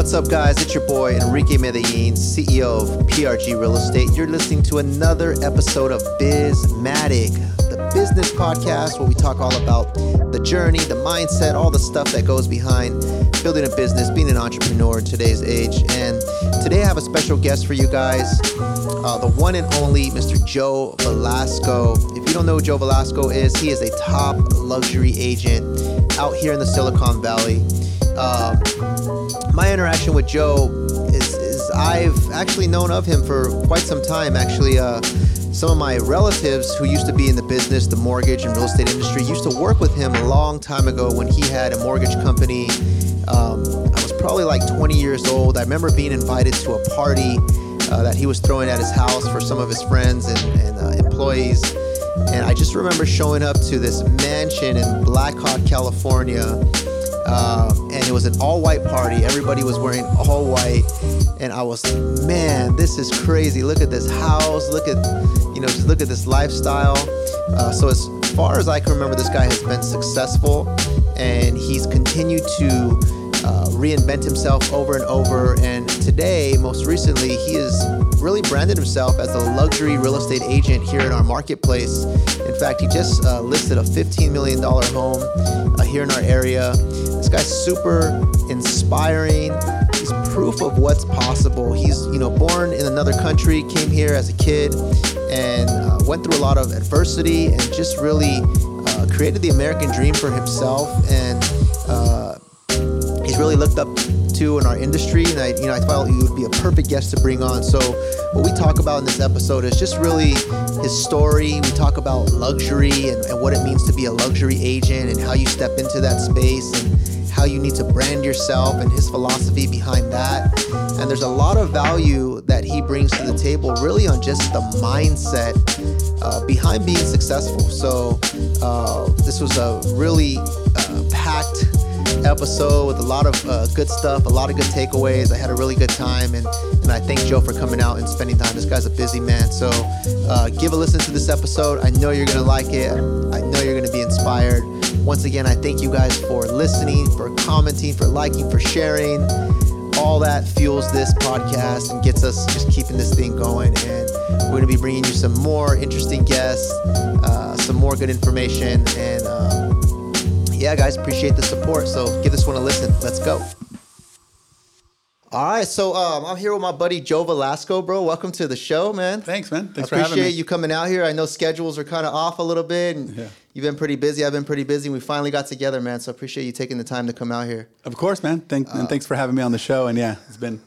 What's up, guys? It's your boy Enrique Medellin, CEO of PRG Real Estate. You're listening to another episode of Bizmatic, the business podcast where we talk all about the journey, the mindset, all the stuff that goes behind building a business, being an entrepreneur in today's age. And today I have a special guest for you guys, uh, the one and only Mr. Joe Velasco. If you don't know who Joe Velasco is, he is a top luxury agent out here in the Silicon Valley. Um, my interaction with Joe is, is, I've actually known of him for quite some time. Actually, uh, some of my relatives who used to be in the business, the mortgage and real estate industry, used to work with him a long time ago when he had a mortgage company. Um, I was probably like 20 years old. I remember being invited to a party uh, that he was throwing at his house for some of his friends and, and uh, employees. And I just remember showing up to this mansion in Blackhawk, California uh, and it was an all-white party. Everybody was wearing all white, and I was, like, man, this is crazy. Look at this house. Look at, you know, just look at this lifestyle. Uh, so as far as I can remember, this guy has been successful, and he's continued to uh, reinvent himself over and over. And today, most recently, he has really branded himself as a luxury real estate agent here in our marketplace. In fact, he just uh, listed a $15 million home uh, here in our area. This guy's super inspiring. He's proof of what's possible. He's, you know, born in another country, came here as a kid, and uh, went through a lot of adversity, and just really uh, created the American dream for himself. And uh, really looked up to in our industry, and I, you know, I felt he would be a perfect guest to bring on. So, what we talk about in this episode is just really his story. We talk about luxury and, and what it means to be a luxury agent, and how you step into that space, and how you need to brand yourself, and his philosophy behind that. And there's a lot of value that he brings to the table, really on just the mindset uh, behind being successful. So, uh, this was a really uh, packed episode with a lot of uh, good stuff, a lot of good takeaways. I had a really good time, and, and I thank Joe for coming out and spending time. This guy's a busy man, so uh, give a listen to this episode. I know you're gonna like it. I know you're gonna be inspired. Once again, I thank you guys for listening, for commenting, for liking, for sharing. All that fuels this podcast and gets us just keeping this thing going. And we're gonna be bringing you some more interesting guests, uh, some more good information, and. Yeah, guys, appreciate the support. So give this one a listen. Let's go. All right, so um, I'm here with my buddy Joe Velasco, bro. Welcome to the show, man. Thanks, man. Thanks I for having me. appreciate you coming out here. I know schedules are kind of off a little bit, and Yeah. you've been pretty busy. I've been pretty busy. We finally got together, man. So I appreciate you taking the time to come out here. Of course, man. Thank, Uh, and thanks for having me on the show. And yeah, it's been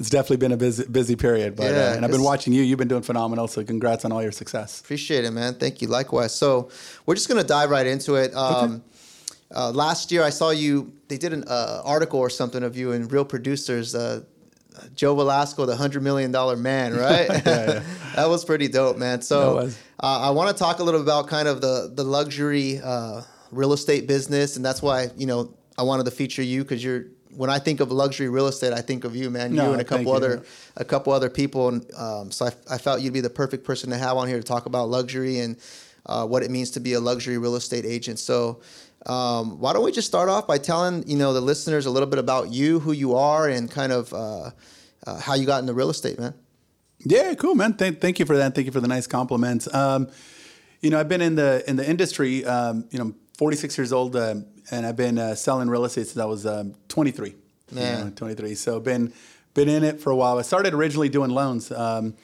it's definitely been a busy busy period. But Yeah, uh, and I've been watching you. You've been doing phenomenal. So congrats on all your success. Appreciate it, man. Thank you. Likewise. So we're just gonna dive right into it. Um, uh, last year, I saw you. They did an uh, article or something of you in Real Producers. Uh, Joe Velasco, the hundred million dollar man, right? yeah. that was pretty dope, man. So uh, I want to talk a little about kind of the the luxury uh, real estate business, and that's why you know I wanted to feature you because you're. When I think of luxury real estate, I think of you, man. No, you and a couple you. other a couple other people, and um, so I, I felt you'd be the perfect person to have on here to talk about luxury and uh, what it means to be a luxury real estate agent. So, um, why don't we just start off by telling you know the listeners a little bit about you, who you are, and kind of uh, uh, how you got into real estate, man. Yeah, cool, man. Thank, thank you for that. Thank you for the nice compliments. Um, you know, I've been in the in the industry. Um, you know, I'm 46 years old, uh, and I've been uh, selling real estate since I was um, 23. You know, 23. So been been in it for a while. I started originally doing loans, um,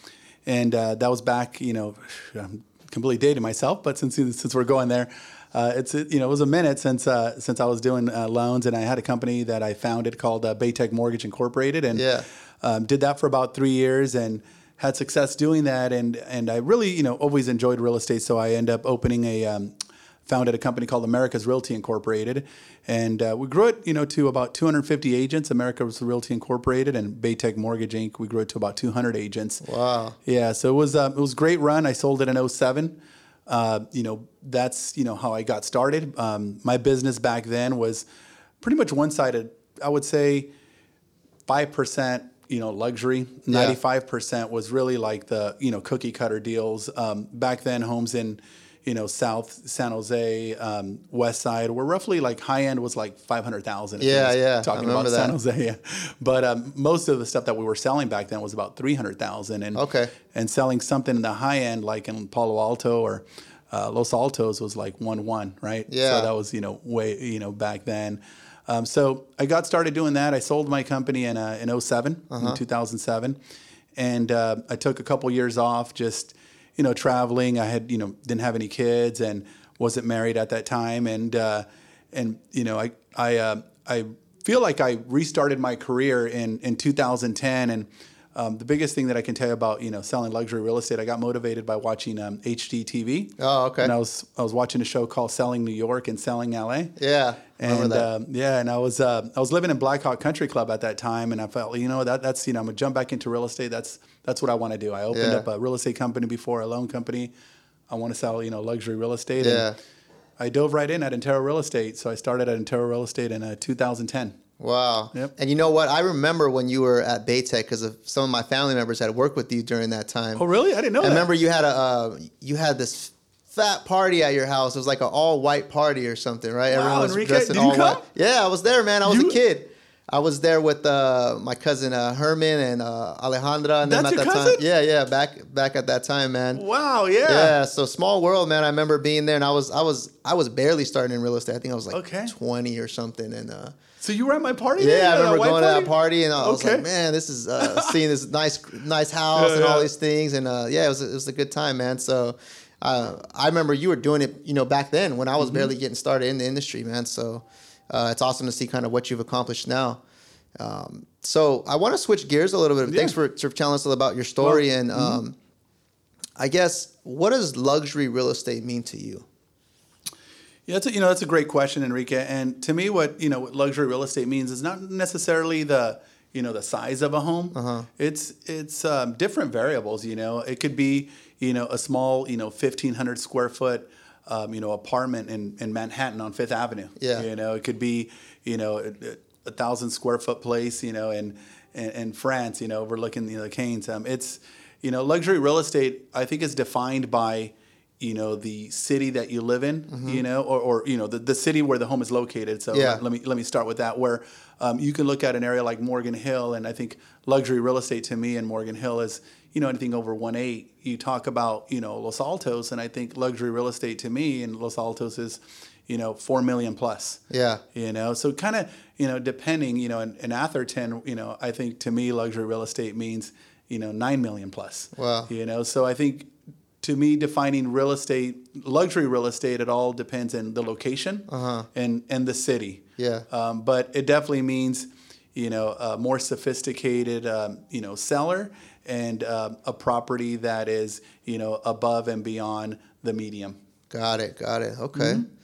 and uh, that was back. You know, I'm completely dating myself, but since since we're going there. Uh, it's you know it was a minute since uh, since I was doing uh, loans and I had a company that I founded called uh, Baytech Mortgage Incorporated and Yeah. um, did that for about three years and had success doing that and and I really you know always enjoyed real estate so I ended up opening a um, founded a company called America's Realty Incorporated and uh, we grew it you know to about 250 agents America's Realty Incorporated and Baytech Mortgage Inc we grew it to about 200 agents Wow. yeah so it was um, it was a great run I sold it in 07 uh, you know that's you know how I got started um, my business back then was pretty much one sided I would say five percent, you know, luxury. Ninety-five percent was really like the you know cookie cutter deals. Um, back then, homes in you know, South San Jose, um, West Side, where roughly like high end was like five hundred thousand. Yeah, yeah, Talking about remember San. Jose, yeah. But um, most of the stuff that we were selling back then was about three hundred thousand, and Okay. and selling something in the high end, like in Palo Alto or uh, Los Altos, was like one one, right? Yeah. So that was you know way you know back then. Um, so I got started doing that. I sold my company in uh, in 7 Uh-huh. in 2007, and uh, I took a couple years off, just you know traveling. I had you know didn't have any kids and wasn't married at that time, and uh, and you know I I uh, I feel like I restarted my career in in 2010 and. Um, the biggest thing that I can tell you about, you know, selling luxury real estate, I got motivated by watching um, HGTV. Oh, okay. And I was I was watching a show called Selling New York and Selling LA. Yeah, And um, yeah, and I was uh, I was living in Blackhawk Country Club at that time, and I felt you know that that's you know I'm gonna jump back into real estate. That's that's what I want to do. I opened Yeah. up a real estate company before a loan company. I want to sell you know luxury real estate. Yeah. And I dove right in at Intero Real Estate. So I started at Intero Real Estate in uh, 2010. Wow. Yep. And you know what? I remember when you were at Baytech because of some of my family members had worked with you during that time. Oh really? I didn't know I that. remember you had a uh, you had this fat party at your house. It was like an all white party or something, right? Wow, was Enrique, dressed in all come? white. Yeah, I was there, man. I was You- a kid. I was there with uh, my cousin uh, Herman and uh, Alejandra and them That's at your that cousin? time. Yeah, yeah, back back at that time, man. Wow. Yeah. Yeah, so small world, man. I remember being there, and I was, I was, I was barely starting in real estate. I think I was like Okay. twenty or something, and uh, So you were at my party? yeah, then? I remember going to that party, and I was Okay. like, man, this is uh, seeing this nice, nice house Yeah, and all these things, and uh, yeah, it was, it was a good time, man. So. Uh, I remember you were doing it, you know, back then when I Mm-hmm. was barely getting started in the industry, man. So uh, it's awesome to see kind of what you've accomplished now. Um, so I want to switch gears a little bit. Thanks Yeah. Mm-hmm. for, for telling us about your story, and um, I guess what does luxury real estate mean to you? Yeah, that's a, you know that's a great question, Enrique. And to me, what you know what luxury real estate means is not necessarily the you know the size of a home. Uh-huh. It's it's um, different variables. You know, it could be you know a small you know fifteen hundred square foot um, you know apartment in, in Manhattan on Fifth Avenue. Yeah. You know, it could be you know a, a thousand square foot place. You know, in in, in France. You know, overlooking you know, the Cannes. Um, it's you know luxury real estate. I think is defined by you know the city that you live in you know or, or you know the, the city where the home is located so Yeah. let, let me let me start with that where um, you can look at an area like morgan hill and i think luxury real estate to me in morgan hill is you know anything over 1.8 you talk about you know los altos and i think luxury real estate to me in los altos is you know 4 million plus Yeah. you know so kind of you know depending you know in, in atherton you know i think to me luxury real estate means you know 9 million plus Wow. you know so i think to me defining real estate luxury real estate it all depends on the location Uh-huh. and and the city Yeah. um, but it definitely means you know a more sophisticated um, you know seller and um a property that is you know above and beyond the medium Got it. Got it. Okay. Mm-hmm.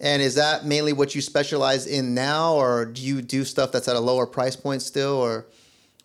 And is that mainly what you specialize in now, or do you do stuff that's at a lower price point still, or?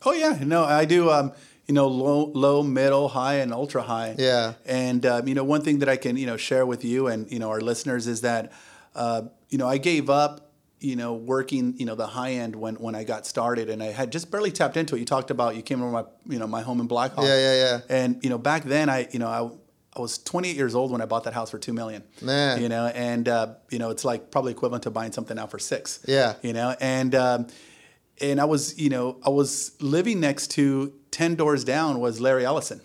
Oh yeah, no, I do. Um, you know, low, low, middle, high, and ultra high. Yeah. And um, you know, one thing that I can you know share with you and you know our listeners is that uh, you know I gave up you know working you know the high end when when I got started and I had just barely tapped into it. You talked about you came over my you know my home in Blackhawk. Yeah, yeah, yeah. And you know back then I you know I. I was 28 years old when I bought that house for two million. Man. you know, and uh, you know it's like probably equivalent to buying something now for six. Yeah. you know, and um, and I was, you know, I was living next to ten doors down was Larry Ellison.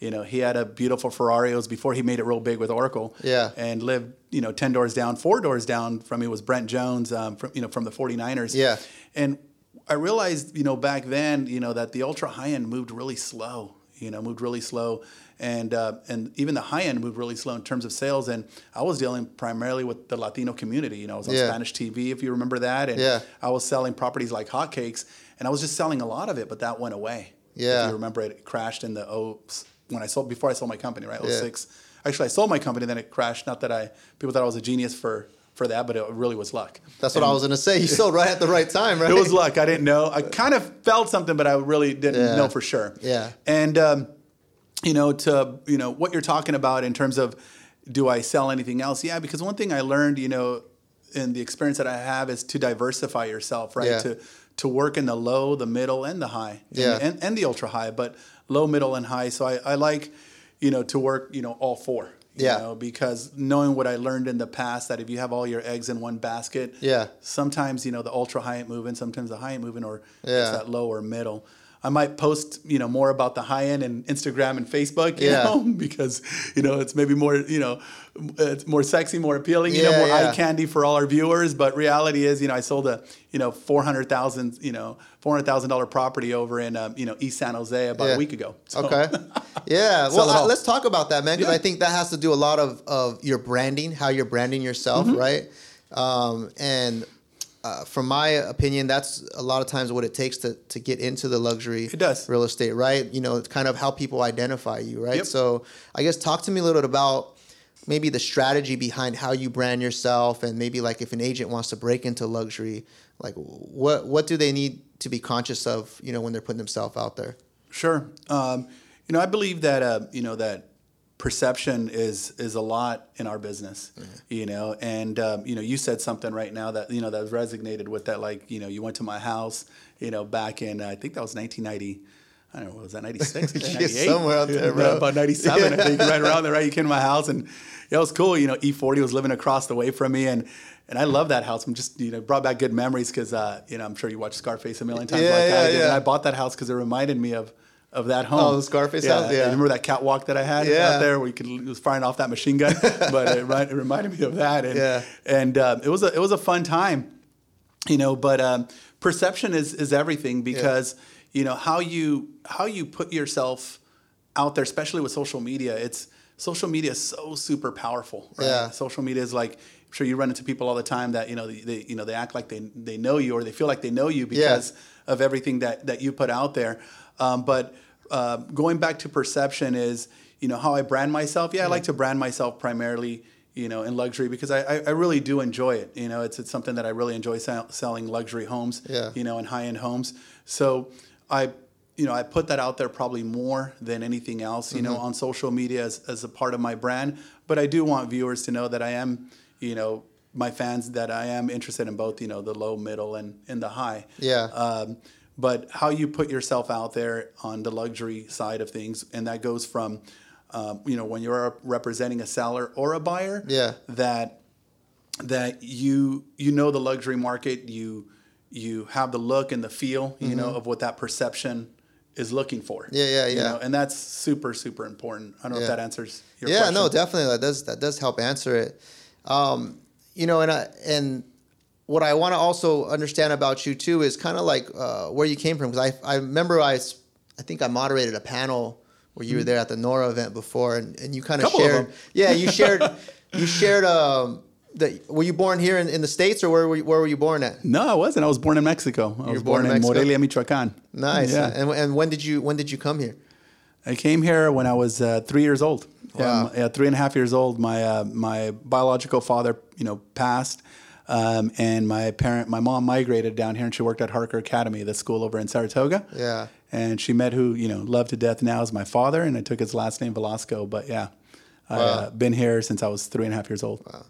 You know, he had a beautiful Ferrari. It was before he made it real big with Oracle. Yeah. And lived, you know, ten doors down, four doors down from me was Brent Jones, um, from you know, from the 49ers. Yeah. And I realized, you know, back then, you know, that the ultra high end moved really slow. You know, moved really slow, and uh, and even the high end moved really slow in terms of sales. And I was dealing primarily with the Latino community. You know, I was on Yeah. Spanish TV, if you remember that, and Yeah. I was selling properties like hotcakes, and I was just selling a lot of it, but that went away. Yeah. If you remember, it crashed in the oh when I sold before I sold my company, right? Yeah. 06. Actually, I sold my company, then it crashed. Not that I people thought I was a genius for for that, but it really was luck. That's what I was gonna say. You sold right at the right time, right? It was luck. I didn't know. I kind of felt something, but I really didn't Yeah. know for sure. Yeah. And um, you know, to you know what you're talking about in terms of do I sell anything else? Yeah, because one thing I learned, you know, in the experience that I have is to diversify yourself, right? Yeah. To to work in the low, the middle, and the high, Yeah. and, and, and the ultra high, but low, middle, and high. So I, I like, you know, to work, you know, all four. You Yeah. know, because knowing what I learned in the past, that if you have all your eggs in one basket, Yeah. sometimes you know the ultra high end moving, sometimes the high end moving, or Yeah. it's that low or middle. I might post, you know, more about the high end in Instagram and Facebook, you Yeah. know, because you know it's maybe more, you know, it's more sexy, more appealing, you know, more yeah. eye candy for all our viewers. But reality is, you know, I sold a, you know, four hundred thousand, you know, four hundred thousand dollar property over in, um, you know, East San Jose about a week ago. So- Okay. Yeah. Well, uh, let's talk about that, man, because. I think that has to do a lot of, of your branding, how you're branding yourself, Mm-hmm. right? Um, and uh, from my opinion, that's a lot of times what it takes to, to get into the luxury It does. real estate, right? You know, it's kind of how people identify you, right? Yep. So I guess talk to me a little bit about maybe the strategy behind how you brand yourself and maybe like if an agent wants to break into luxury, like what what do they need to be conscious of, you know, when they're putting themselves out there? Sure. Um, you know, I believe that uh, you know that perception is is a lot in our business. You know, and um, you know, you said something right now that you know that resonated with that. Like, you know, you went to my house. You know, back in uh, I think that was 1990. I don't know, what was that 96? Yeah, 98? somewhere out there, bro. About 97, Yeah. I think, right around there, right? You came to my house and yeah, it was cool. You know, E40 was living across the way from me and and I love that house. I'm just, you know, brought back good memories because, uh, you know, I'm sure you watched Scarface a million times Yeah, like yeah, I did. And yeah. I bought that house because it reminded me of of that home. Oh, the Scarface house? Yeah. Remember that catwalk that I had Yeah. out there where you could it was firing off that machine gun, but it, it reminded me of that. And, Yeah. and um, it was a it was a fun time, you know. But um, perception is is everything because you know how you how you put yourself out there, especially with social media. It's social media is so super powerful. Right? Yeah. Social media is like. I'm sure you run into people all the time that you know they, they you know they act like they they know you or they feel like they know you because of everything that that you put out there. Um, but uh, going back to perception is you know how I brand myself. Yeah, I like to brand myself primarily you know in luxury because I, I, really do enjoy it. You know, it's it's something that I really enjoy sell, selling luxury homes. Yeah. You know, and high end homes. So I you know I put that out there probably more than anything else. You know, on social media as as a part of my brand. But I do want viewers to know that I am you know my fans that I am interested in both you know the low, middle, and and the high. Yeah. Um, but how you put yourself out there on the luxury side of things, and that goes from, um, you know, when you're representing a seller or a buyer, Yeah. that that you you know the luxury market, you you have the look and the feel, you know, of what that perception is looking for. Mm-hmm. Yeah, yeah, you yeah. know, and that's super super important. I don't know Yeah. if that answers your question. yeah, question. no, definitely that does that does help answer it. Um, you know, and I, and what I want to also understand about you too is kind of like uh, where you came from because I I remember I I think I moderated a panel where you were there at the Nora event before and, and you kind of Mm-hmm. Shared yeah you shared you shared um the were you born here in, in the states or where were you, where were you born at No, I wasn't. I was born in Mexico. I was born born, in Mexico? Morelia, Michoacan. nice Yeah. and, and when did you when did you come here I came here when I was uh, three years old. Wow. Yeah, yeah, three and a half years old. My uh, my biological father, you know, passed, um, and my parent, my mom, migrated down here, and she worked at Harker Academy, the school over in Saratoga. Yeah. And she met who you know loved to death now is my father, and I took his last name Velasco. But yeah, I've uh, been here since I was three and a half years old. Wow.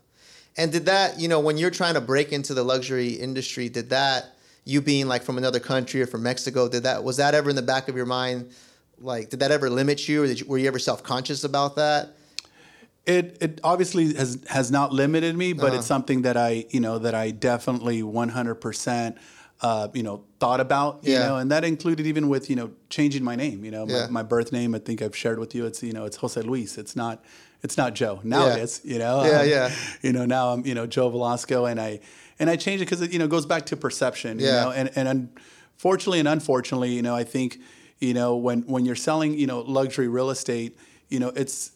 And did that, you know, when you're trying to break into the luxury industry, did that, you being like from another country or from Mexico, did that, was that ever in the back of your mind? Like, did that ever limit you or did you, were you ever self conscious about that? It it obviously has has not limited me, but Uh-huh. it's something that I you know that I definitely one hundred percent uh, you know thought about you Yeah. know, and that included even with you know changing my name. You know, Yeah. my, my birth name. I think I've shared with you. It's you know it's Jose Luis. It's not it's not Joe. Now Yeah. it is. You know. Yeah, Um, yeah. You know now I'm you know Joe Velasco, and I and I changed it because it you know goes back to perception. You Yeah. know, and and unfortunately and unfortunately, you know, I think you know when when you're selling you know luxury real estate, you know it's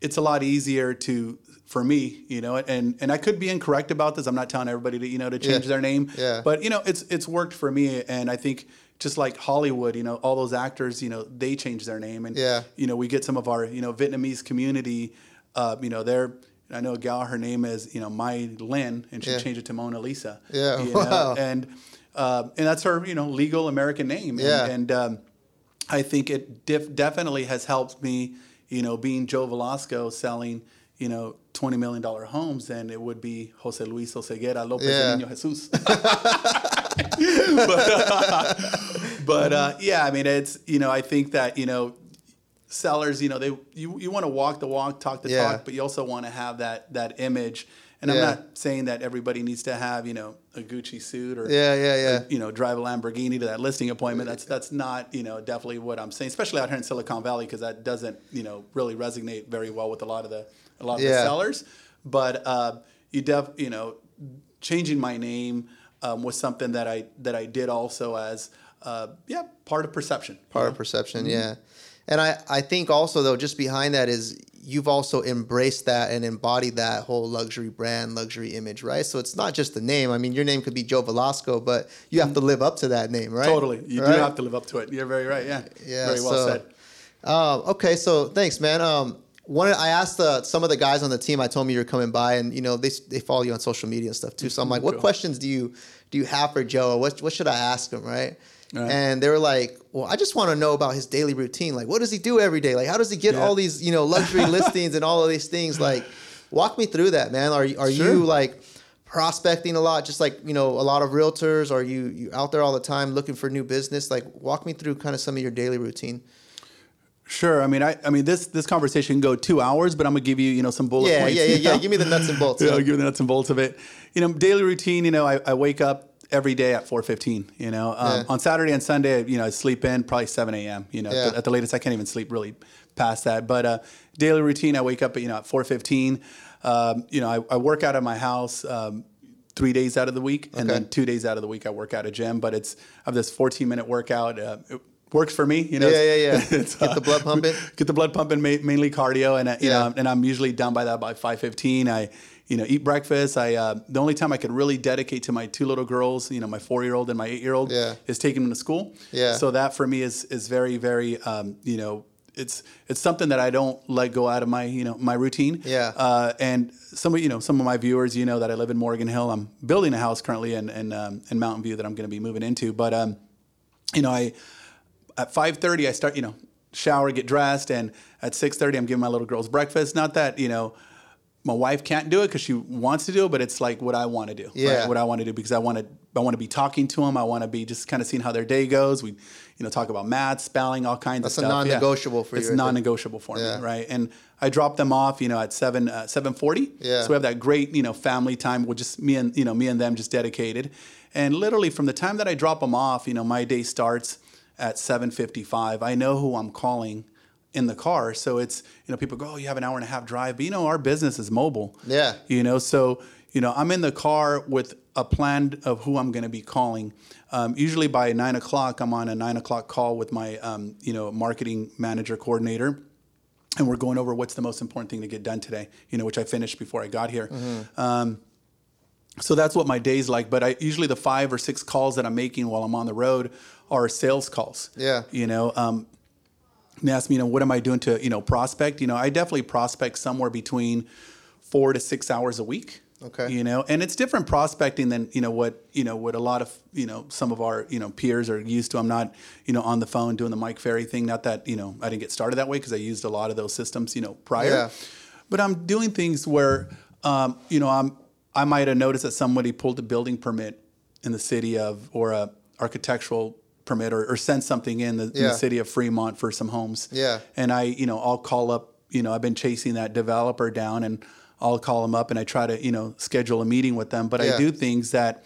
it's a lot easier to for me, you know, and and I could be incorrect about this. I'm not telling everybody to you know to change Yeah. their name, Yeah. but you know, it's it's worked for me, and I think just like Hollywood, you know, all those actors, you know, they change their name, and Yeah. you know, we get some of our you know Vietnamese community, uh, you know, they're. I know a gal, her name is, you know, Mai Lin, and she Yeah. changed it to Mona Lisa. Yeah, you wow. and uh, and that's her, you know, legal American name. Yeah. and, and um, I think it def- definitely has helped me, you know, being Joe Velasco selling, you know, twenty million dollar homes than it would be Jose Luis Oseguera Lopez Yeah. Niño Jesus. but uh, but uh, yeah, I mean, it's you know, I think that you know, sellers, you know, they you, you want to walk the walk, talk the Yeah. talk, but you also want to have that that image. And I'm not saying that everybody needs to have, you know, a Gucci suit or Yeah, yeah, yeah. you know, drive a Lamborghini to that listing appointment. That's that's not, you know, definitely what I'm saying, especially out here in Silicon Valley, because that doesn't, you know, really resonate very well with a lot of the a lot of the sellers. But uh, you def, you know, changing my name um, was something that I that I did also as uh, yeah part of perception. you part know? of perception Mm-hmm. yeah and I, I think also though just behind that is you've also embraced that and embodied that whole luxury brand luxury image right so it's not just the name i mean your name could be joe velasco but you have to live up to that name right Totally, you Right? do have to live up to it. You're very right. Yeah, Yeah, very well so- said. Um, okay, so thanks, man. Um, one, I asked uh, some of the guys on the team. I told me you were coming by, and you know they they follow you on social media and stuff too. So I'm like, what Cool. questions do you do you have for Joe? What what should I ask him, right? Right. And they were like, well, I just want to know about his daily routine. Like, what does he do every day? Like, how does he get Yeah. all these you know luxury listings and all of these things? Like, walk me through that, man. Are you- are Sure. you like prospecting a lot, just like you know a lot of realtors? Are you you out there all the time looking for new business? Like, walk me through kind of some of your daily routine. Sure. I mean, I, I mean, this this conversation can go two hours, but I'm gonna give you, you know, some bullet Yeah, points. yeah, yeah, yeah. know? Give me the nuts and bolts. Yeah, yeah. I'll give you the nuts and bolts of it. You know, daily routine. You know, I, I wake up every day at 4:15. You know, um, Yeah. on Saturday and Sunday, you know, I sleep in probably 7 a.m. You know, at, the, at the latest, I can't even sleep really past that. But uh, daily routine, I wake up at you know at 4:15. Um, you know, I, I work out of my house. Um, Three days out of the week, and then two days out of the week, I work out at a gym. But it's I have this 14 minute workout. Uh, it works for me, you know. Yeah, yeah, yeah. Get the blood pumping. get the blood pumping, ma- mainly cardio, and uh, you Yeah. know, and I'm usually done by that by five fifteen. I, you know, eat breakfast. I uh, the only time I could really dedicate to my two little girls, you know, my four year old and my eight year old, Yeah. is taking them to school. Yeah. So that for me is is very very, um, you know. It's it's something that I don't let go out of my you know my routine. Yeah. Uh, and some of you know some of my viewers you know that I live in Morgan Hill. I'm building a house currently in in, um, in Mountain View that I'm going to be moving into. But um, you know I at 5.30 i start you know shower get dressed and at 6.30 i'm giving my little girls breakfast not that you know my wife can't do it because she wants to do it but it's like what i want to do Yeah. what i want to do because i want to i want to be talking to them i want to be just kind of seeing how their day goes. We you know talk about math spelling all kinds That's of stuff. Yeah. non-negotiable for you it's non-negotiable for Yeah. me right? And i drop them off you know at 7 uh, 7.40 Yeah. so we have that great you know family time with just me and you know me and them just dedicated. And literally from the time that i drop them off you know my day starts at 7.55 i know who i'm calling in the car. So it's you know people go oh you have an hour and a half drive. But you know our business is mobile. Yeah. you know so you know i'm in the car with a plan of who i'm going to be calling. Um, usually by 9 o'clock i'm on a 9 o'clock call with my um, you know marketing manager coordinator and we're going over what's the most important thing to get done today you know which i finished before i got here. Um, so that's what my day's like but i usually the five or six calls that i'm making while i'm on the road are sales calls. Yeah. you know um, they ask me you know what am i doing to you know prospect you know i definitely prospect somewhere between four to six hours a week Okay. you know and it's different prospecting than you know what you know what a lot of you know some of our you know peers are used to i'm not you know on the phone doing the mike ferry thing not that you know i didn't get started that way because i used a lot of those systems you know prior Yeah. but i'm doing things where um, you know i'm i might have noticed that somebody pulled a building permit in the city of or a architectural permit or, or sent something in the, in the city of fremont for some homes Yeah. and I, you know, I'll call up, you know, I've been chasing that developer down and I'll call them up and I try to, you know, schedule a meeting with them. But Yeah. I do things that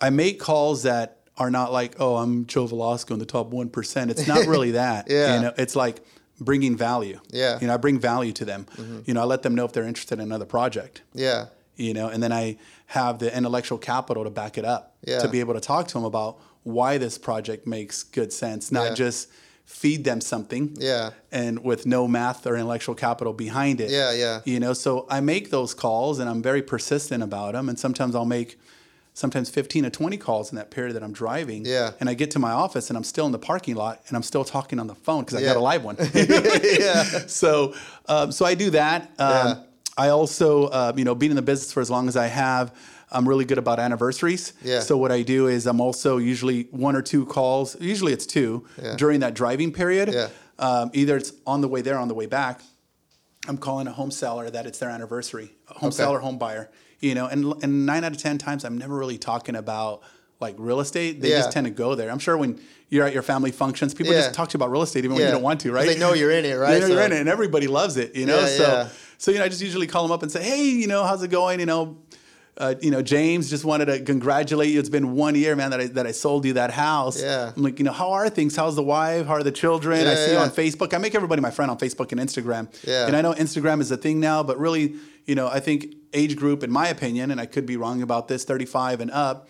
I make calls that are not like, oh, I'm Joe Velasco in the top 1%. It's not really that. Yeah. You know, it's like bringing value. Yeah. Mm-hmm. You know, I bring value to them. You know, I let them know if they're interested in another project Yeah. you know, and then I have the intellectual capital to back it up Yeah. to be able to talk to them about why this project makes good sense, not Yeah. just feed them something. Yeah. And with no math or intellectual capital behind it. Yeah, yeah. You know, so I make those calls and I'm very persistent about them. And sometimes I'll make sometimes 15 or 20 calls in that period that I'm driving. Yeah. And I get to my office and I'm still in the parking lot and I'm still talking on the phone because I Yeah. got a live one. yeah. so um, so I do that. Um, Yeah. I also, uh, you know, being in the business for as long as I have, I'm really good about anniversaries. Yeah. So what I do is I'm also usually one or two calls. Usually it's two Yeah. during that driving period. Yeah. Um, either it's on the way there, on the way back. I'm calling a home seller that it's their anniversary, a home Okay. seller, home buyer. You know, and and nine out of ten times I'm never really talking about like real estate, they Yeah. just tend to go there. I'm sure when you're at your family functions, people Yeah. just talk to you about real estate even when you don't want to, right? they know you're in it, right? They know you're in it, and everybody loves it, you know. Yeah, so, yeah. so you know, I just usually call them up and say, hey, you know, how's it going? You know, uh, you know, James just wanted to congratulate you. It's been one year, man, that I that I sold you that house. Yeah. I'm like, you know, how are things? How's the wife? How are the children? I Yeah, see you on Facebook. I make everybody my friend on Facebook and Instagram. Yeah. And I know Instagram is a thing now, but really, you know, I think age group, in my opinion, and I could be wrong about this, 35 and up,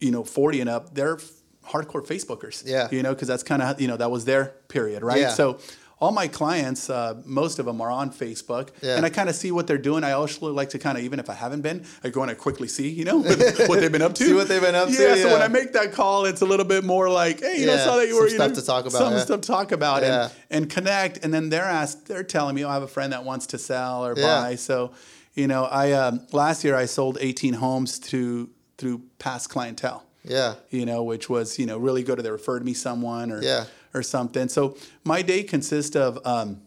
you know, 40 and up, they're hardcore Facebookers. Yeah. You know, because that's kind of, you know, that was their period, right? Yeah. So all my clients, uh, most of them are on Facebook, Yeah. and I kind of see what they're doing. I also like to kind of, even if I haven't been, I go and I quickly see, you know, what they've been up to. See what they've been up to, Yeah. So when. I make that call, it's a little bit more like, hey, you know, Yeah, saw that you some were, you stuff know, to talk about, Some yeah. stuff to talk about Yeah. and, and connect. And then they're asked, they're telling me, oh, I have a friend that wants to sell or Yeah. buy. So, you know, I um, last year I sold 18 homes to through past clientele Yeah. you know, which was, you know, really good or they referred me someone or Yeah. Or something. So my day consists of um,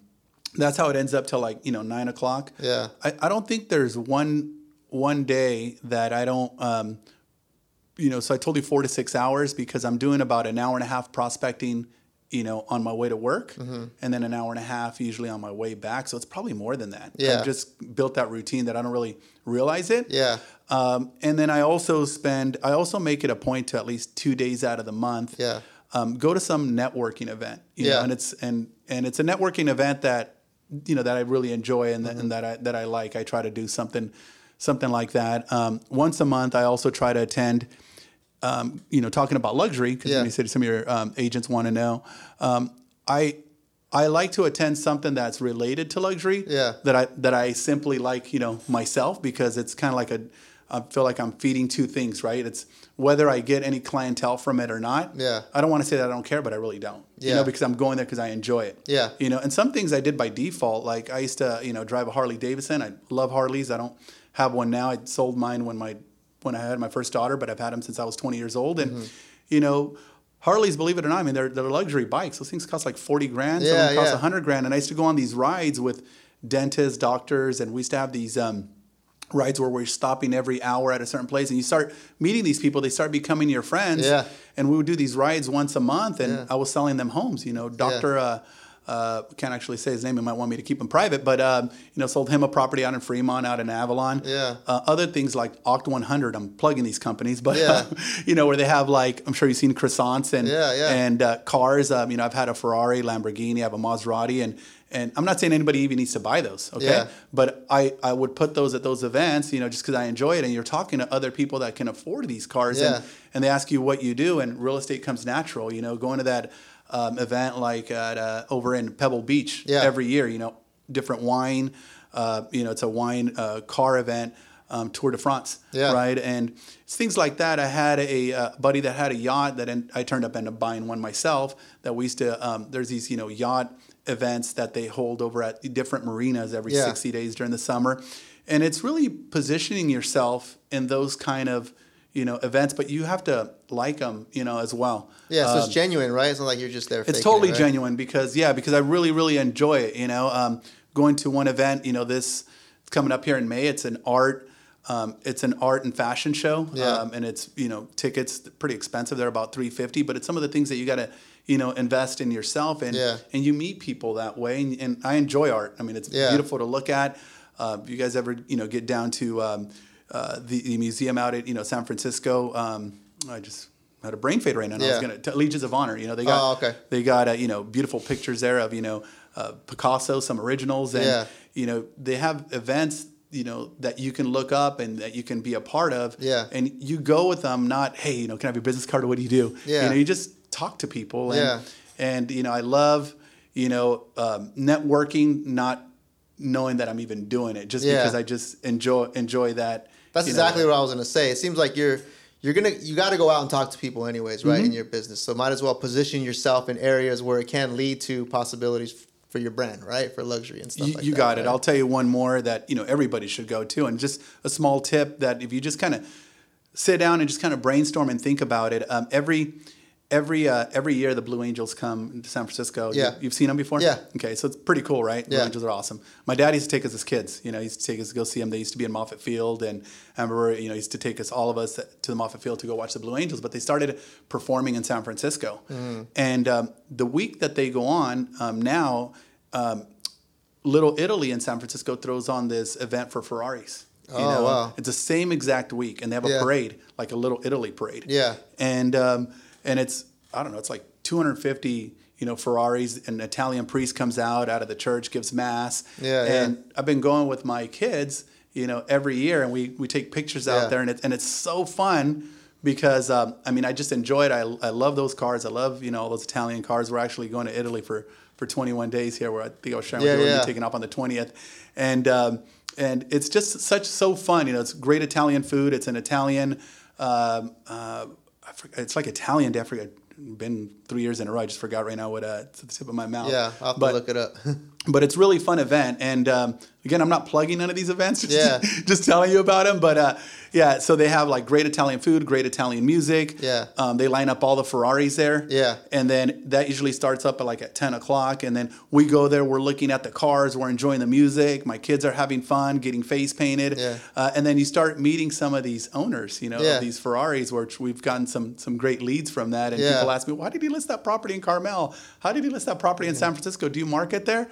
that's how it ends up till like, you know, nine o'clock. Yeah. I, I don't think there's one one day that I don't um, you know, so I told you four to six hours because I'm doing about an hour and a half prospecting, you know, on my way to work, Mm-hmm. and then an hour and a half usually on my way back. So it's probably more than that. Yeah. I've just built that routine that I don't really realize it. Yeah. Um, and then I also spend, I also make it a point to at least two days out of the month, Yeah. Um, go to some networking event. You Yeah. know, and it's and and it's a networking event that you know that I really enjoy and, that Mm-hmm. and that I that I like. I try to do something something like that um, once a month. I also try to attend. Um, you know, talking about luxury because Yeah. you said some of your um, agents want to know. Um, I I like to attend something that's related to luxury. Yeah. That I that I simply like, you know, myself because it's kind of like a. I feel like I'm feeding two things, right? It's whether I get any clientele from it or not. Yeah. I don't want to say that I don't care, but I really don't. Yeah. You know, because I'm going there because I enjoy it. Yeah. You know, and some things I did by default. Like I used to, you know, drive a Harley Davidson. I love Harleys. I don't have one now. I sold mine when my when I had my first daughter, but I've had them since I was 20 years old. And Mm-hmm. you know, Harleys, believe it or not, I mean they're they're luxury bikes. Those things cost like 40 grand. Some Yeah, of them cost yeah. 100 grand. And I used to go on these rides with dentists, doctors, and we used to have these. Um, rides where we're stopping every hour at a certain place and you start meeting these people they start becoming your friends Yeah. and we would do these rides once a month and Yeah. i was selling them homes you know dr uh, uh, can't actually say his name. He might want me to keep him private, but um, you know, sold him a property out in Fremont, out in Avalon. Yeah. Uh, other things like Oct 100. I'm plugging these companies, but Yeah. you know, where they have like I'm sure you've seen croissants and Yeah, yeah. and uh, cars. Um, you know, I've had a Ferrari, Lamborghini, I have a Maserati, and and I'm not saying anybody even needs to buy those. Okay. Yeah. But I, I would put those at those events, you know, just because I enjoy it. And you're talking to other people that can afford these cars, Yeah. and, and they ask you what you do, and real estate comes natural. You know, going to that um, event like at uh, over in Pebble Beach Yeah. every year. You know, different wine. Uh, you know, it's a wine uh, car event. Um, Tour de France, Yeah. right? And it's things like that. I had a uh, buddy that had a yacht that I turned up ended up buying one myself. That we used to. Um, there's these, you know, yacht events that they hold over at different marinas every Yeah. 60 days during the summer, and it's really positioning yourself in those kind of, you know, events. But you have to like them, you know, as well. Yeah, so Um, it's genuine, right? It's not like you're just there. For it's totally it, right? genuine because yeah, because I really really enjoy it. You know, um, going to one event. You know, this coming up here in May. It's an art. Um, it's an art and fashion show, Yeah. um, and it's you know tickets pretty expensive. They're about three fifty, but it's some of the things that you got to you know invest in yourself, and Yeah. and you meet people that way. And, and I enjoy art. I mean, it's Yeah. beautiful to look at. Uh, you guys ever you know get down to um, uh, the, the museum out at you know San Francisco, um, I just had a brain fade right now. and I was Yeah. gonna to Legions of Honor. You know they got Oh, okay. they got uh, you know beautiful pictures there of you know uh, Picasso, some originals, and Yeah. you know they have events you know that you can look up and that you can be a part of. Yeah. And you go with them, not hey, you know, can I have your business card or what do you do? Yeah. You know, you just talk to people. And, Yeah. And you know, I love you know um, networking, not knowing that I'm even doing it, just Yeah. because I just enjoy enjoy that. That's you know, exactly what I was gonna say. It seems like you're you're gonna you got to go out and talk to people anyways, right? Mm-hmm. In your business, so might as well position yourself in areas where it can lead to possibilities for your brand, right? For luxury and stuff. You, like you that, got it. I'll tell you one more that you know everybody should go to, and just a small tip that if you just kind of sit down and just kind of brainstorm and think about it, um, every every uh, every year the Blue Angels come to San Francisco. Yeah. You, have seen them before. Yeah. Okay, so it's pretty cool, right? Yeah. Blue Angels are awesome. My dad used to take us as kids. You know, he used to take us to go see them. They used to be in Moffett Field, and I remember you know he used to take us all of us to the Moffett Field to go watch the Blue Angels. But they started performing in San Francisco, Mm-hmm. and um, the week that they go on um, now. Um, Little Italy in San Francisco throws on this event for Ferraris. You Oh, know, wow. it's the same exact week, and they have a Yeah. parade, like a Little Italy parade. Yeah. and um, and it's I don't know, it's like 250 you know Ferraris. An Italian priest comes out out of the church, gives mass. Yeah, yeah. and I've been going with my kids, you know, every year, and we we take pictures Yeah. out there, and it, and it's so fun. Because um, I mean, I just enjoy it. I, I love those cars. I love you know all those Italian cars. We're actually going to Italy for, for 21 days here. Where I think I was sharing Yeah, with you, yeah. yeah. taking off on the 20th, and um, and it's just such so fun. You know, it's great Italian food. It's an Italian. Um, uh, Forgot, it's like Italian. I forgot. Been three years in a row. I just forgot right now what uh, it's at the tip of my mouth. Yeah, I'll but, look it up. but it's really fun event. And um, again, I'm not plugging none of these events. Just, Yeah. just telling you about them. But uh, yeah, so they have like great Italian food, great Italian music. Yeah. Um, they line up all the Ferraris there. Yeah. And then that usually starts up at like at 10 o'clock. And then we go there, we're looking at the cars, we're enjoying the music. My kids are having fun, getting face painted. Yeah. Uh, and then you start meeting some of these owners, you know, Yeah. of these Ferraris, which we've gotten some some great leads from that. And Yeah. people ask me, why did he list that property in Carmel? How did he list that property in San Francisco? Do you market there?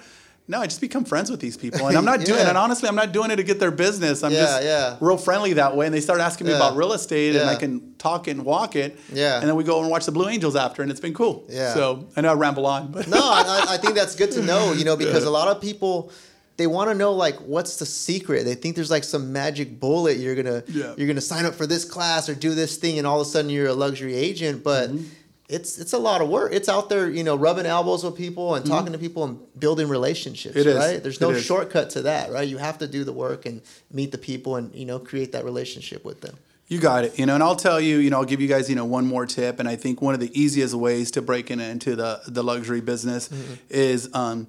No, I just become friends with these people, and I'm not doing it. And honestly, I'm not doing it to get their business. I'm Yeah, just yeah. real friendly that way. And they start asking me Yeah. about real estate, and I can talk it and walk it. Yeah. And then we go and watch the Blue Angels after, and it's been cool. Yeah. So I know I ramble on, but no, I, I think that's good to know, you know, because a lot of people they want to know like what's the secret. They think there's like some magic bullet you're gonna Yeah. you're gonna sign up for this class or do this thing, and all of a sudden you're a luxury agent. But Mm-hmm. It's it's a lot of work. It's out there, you know, rubbing elbows with people and talking to people and building relationships. Mm-hmm. It is. right? There's no is. shortcut to that, right? You have to do the work and meet the people and you know create that relationship with them. You got it. You know, and I'll tell you, you know, I'll give you guys, you know, one more tip. And I think one of the easiest ways to break in into the the luxury business Mm-hmm. is um,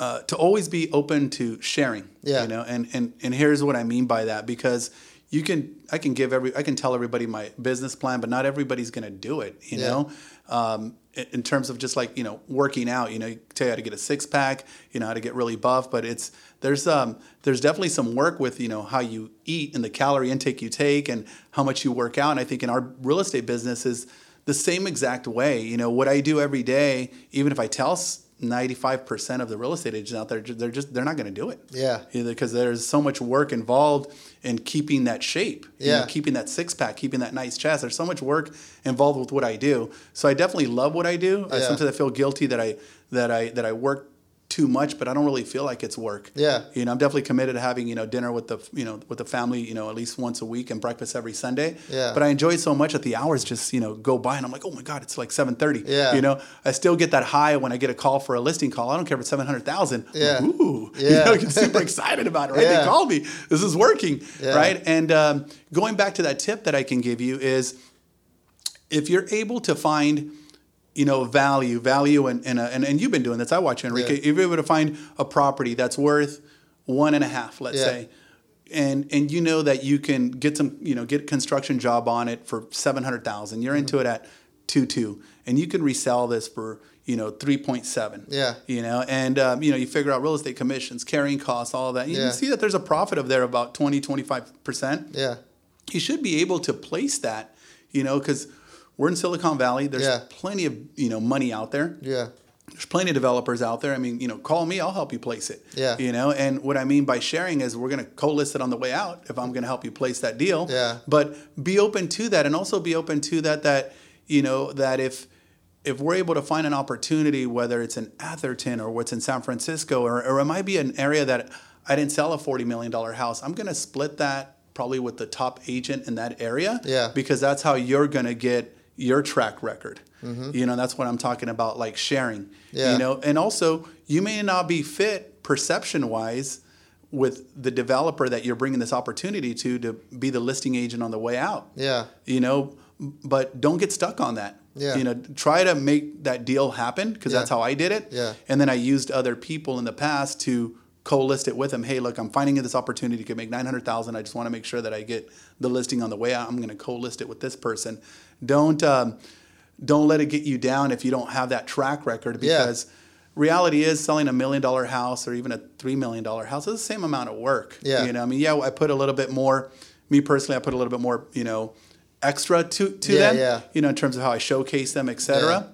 uh, to always be open to sharing. Yeah. You know, and and and here's what I mean by that because you can I can give every I can tell everybody my business plan, but not everybody's going to do it. You Yeah. know. Um, in- terms of just like you know working out, you know, you tell you how to get a six pack, you know how to get really buff, but it's there's um there's definitely some work with you know how you eat and the calorie intake you take and how much you work out. And I think in our real estate business is the same exact way. You know what I do every day, even if I tell ninety five percent of the real estate agents out there, they're just they're not going to do it. Yeah. because there's so much work involved in keeping that shape. you know, Yeah. keeping that six pack, keeping that nice chest. There's so much work involved with what I do. So I definitely love what I do. I, sometimes I feel guilty that I that I that I work too much, but I don't really feel like it's work. Yeah. You know, I'm definitely committed to having, you know, dinner with the, you know, with the family, you know, at least once a week and breakfast every Sunday. Yeah. But I enjoy it so much that the hours just, you know, go by and I'm like, oh my God, it's like 730. Yeah. You know, I still get that high when I get a call for a listing call. I don't care if it's 700,000. I'm Yeah. Like, Ooh. You Yeah. know, I get super excited about it, right? Yeah. They called me. This is working. Yeah. Right. And um, going back to that tip that I can give you is if you're able to find you know value value and and, and and you've been doing this i watch you, enrique Yeah. if you're able to find a property that's worth one and a half let's Yeah. say and and you know that you can get some you know get a construction job on it for 700000 you're into it at 2 2 and you can resell this for you know 3.7 Yeah. you know and um, you know you figure out real estate commissions carrying costs all of that you Yeah. see that there's a profit of there about 20 25% Yeah. you should be able to place that, you know, because we're in Silicon Valley. There's Yeah. plenty of you know money out there. Yeah. There's plenty of developers out there. I mean, you know, call me, I'll help you place it. Yeah. You know, and what I mean by sharing is we're going to co-list it on the way out if I'm going to help you place that deal. Yeah. But be open to that, and also be open to that. That you know that if if we're able to find an opportunity, whether it's in Atherton or what's in San Francisco, or, or it might be an area that I didn't sell a $40 million house, I'm going to split that probably with the top agent in that area. Yeah. Because that's how you're going to get your track record. Mm-hmm. You know, that's what I'm talking about, like sharing. Yeah. You know, and also you may not be fit perception wise with the developer that you're bringing this opportunity to to be the listing agent on the way out Yeah. you know but don't get stuck on that Yeah. you know try to make that deal happen because Yeah. that's how i did it Yeah. and then i used other people in the past to co-list it with them hey look i'm finding this opportunity to make 900000 i just want to make sure that i get the listing on the way out i'm going to co-list it with this person don't um, don't let it get you down if you don't have that track record Yeah. because reality is selling a million dollar house or even a three million dollar house is the same amount of work. Yeah. You know, I mean, yeah, I put a little bit more. Me personally, I put a little bit more, you know, extra to to Yeah, them. yeah. You know, in terms of how I showcase them, et cetera.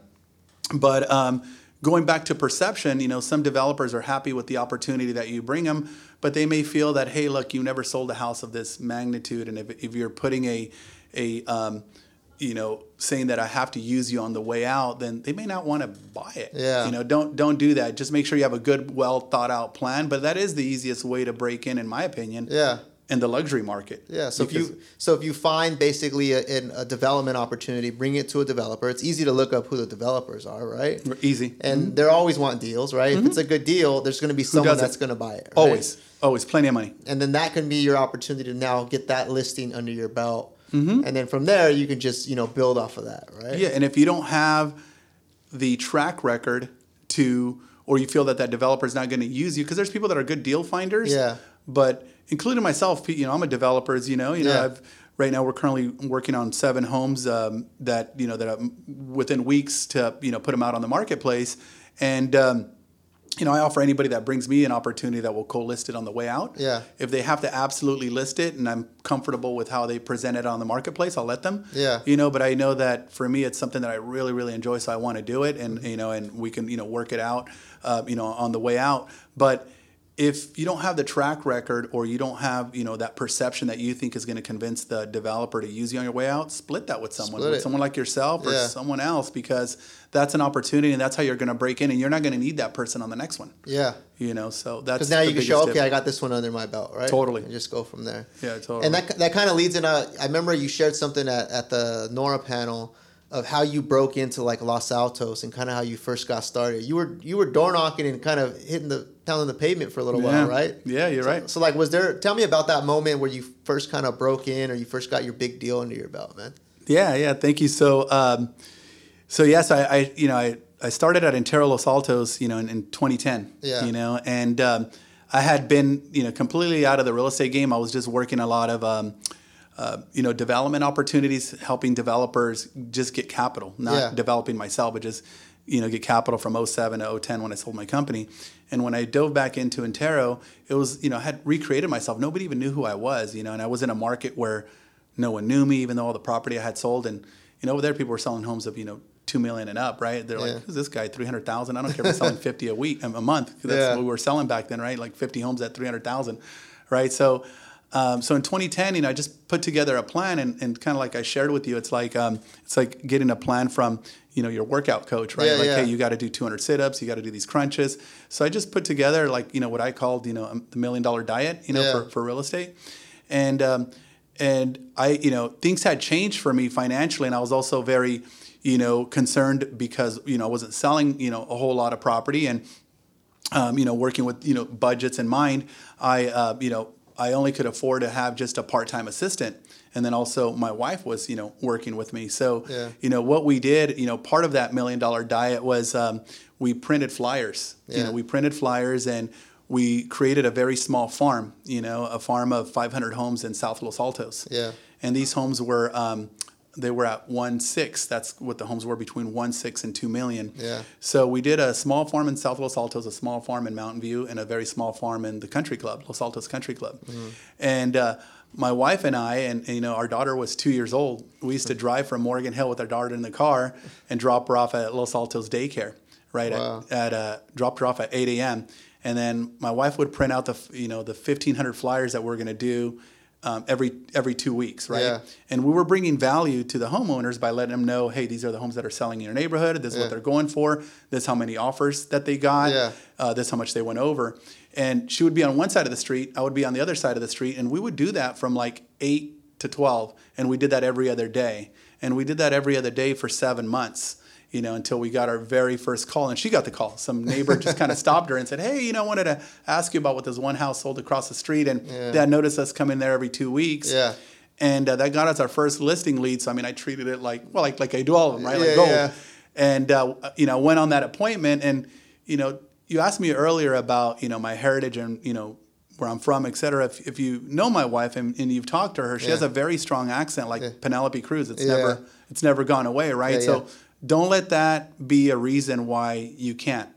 But um, going back to perception, you know, some developers are happy with the opportunity that you bring them, but they may feel that, hey, look, you never sold a house of this magnitude, and if, if you're putting a a um, you know, saying that I have to use you on the way out, then they may not want to buy it. Yeah. You know, don't don't do that. Just make sure you have a good, well thought out plan. But that is the easiest way to break in, in my opinion. Yeah. In the luxury market. Yeah. So if you so if you find basically a, in a development opportunity, bring it to a developer. It's easy to look up who the developers are, right? easy And they're always want deals, right? If it's a good deal, there's going to be someone that's going to buy it. right? always, always, plenty of money. and then that can be your opportunity to now get that listing under your belt, Mm-hmm. and then from there you can just you know build off of that, right? Yeah, and if you don't have the track record to, or you feel that that developer is not going to use you, because there's people that are good deal finders. Yeah. But including myself, you know, I'm a developer, as you know. You know, Yeah. I've right now we're currently working on seven homes um, that you know that are within weeks to you know put them out on the marketplace, and. Um, you know, I offer anybody that brings me an opportunity that will co-list it on the way out. Yeah. If they have to absolutely list it, and I'm comfortable with how they present it on the marketplace, I'll let them. Yeah. You know, but I know that for me, it's something that I really, really enjoy, so I want to do it, and you know, and we can you know work it out, uh, you know, on the way out. But if you don't have the track record, or you don't have you know that perception that you think is going to convince the developer to use you on your way out, split that with someone, Split with it. someone like yourself or Yeah. someone else, because that's an opportunity, and that's how you're going to break in, and you're not going to need that person on the next one. Yeah. You know, so that's Because now you can show, tip. okay, I got this one under my belt, right? Totally. And just go from there. Yeah, totally. And that that kind of leads in. A, I remember you shared something at, at the Nora panel of how you broke into like Los Altos and kind of how you first got started. You were you were door knocking and kind of hitting the pounding the pavement for a little Yeah. while, right? Yeah, you're So- right. So like, was there? Tell me about that moment where you first kind of broke in, or you first got your big deal under your belt, man. Yeah, yeah. Thank you. So, um, so yes, I, I, you know, I, I started at Intero Los Altos, you know, in, in 2010. Yeah. You know, and um, I had been, you know, completely out of the real estate game. I was just working a lot of, um, uh, you know, development opportunities, helping developers just get capital, not Yeah. developing myself, but just, you know, get capital from 07 to 010 when I sold my company. And when I dove back into Intero, it was, you know, I had recreated myself. Nobody even knew who I was, you know, and I was in a market where no one knew me, even though all the property I had sold. And, you know, over there, people were selling homes of, you know, two million and up, right? They're Yeah. like, who's this guy? 300,000. I don't care if selling 50 a week, a month. That's Yeah. what we were selling back then, right? Like 50 homes at 300,000, right? So, um, so in 2010, you know, I just put together a plan and, and kind of like I shared with you, it's like, um, it's like getting a plan from, you know, your workout coach, right? Yeah, like, yeah. hey, you got to do 200 sit-ups, you got to do these crunches. So I just put together like, you know, what I called, you know, um, the million dollar diet, you know, Yeah. for, for real estate. And, um, and I, you know, things had changed for me financially, and I was also very, you know, concerned because you know I wasn't selling, you know, a whole lot of property, and um, you know, working with you know budgets in mind, I, uh, you know, I only could afford to have just a part-time assistant, and then also my wife was, you know, working with me. So, Yeah. you know, what we did, you know, part of that million-dollar diet was um, we printed flyers. You Yeah. know, we printed flyers and we created a very small farm, you know, a farm of 500 homes in South Los Altos. Yeah. And these homes were, um, they were at one six. That's what the homes were between one six and two million. Yeah. So we did a small farm in South Los Altos, a small farm in Mountain View, and a very small farm in the country club, Los Altos Country Club. And uh, my wife and I, and, and, you know, our daughter was two years old. We used to drive from Morgan Hill with our daughter in the car and drop her off at Los Altos daycare, right? Wow. At, at uh, dropped her off at 8 a.m. And then my wife would print out the you know the 1,500 flyers that we're going to do um, every every two weeks, right? Yeah. And we were bringing value to the homeowners by letting them know, hey, these are the homes that are selling in your neighborhood. This is Yeah. what they're going for. This is how many offers that they got. Yeah. Uh, this is how much they went over. And she would be on one side of the street. I would be on the other side of the street. And we would do that from like eight to 12. And we did that every other day. And we did that every other day for seven months, you know, until we got our very first call. And she got the call. Some neighbor just kind of stopped her and said, hey, you know, I wanted to ask you about what this one house sold across the street. And Yeah. they had noticed us coming there every two weeks. Yeah. And uh, that got us our first listing lead. So I mean, I treated it like well, like like I do all of them, right? Yeah, like gold. yeah. And uh, you know, went on that appointment, and you know, you asked me earlier about you know my heritage and you know where I'm from, et cetera. If, if you know my wife and, and you've talked to her, she has a very strong accent, like Yeah. Penelope Cruz. It's Yeah. never it's never gone away, right? Yeah, so yeah. Don't let that be a reason why you can't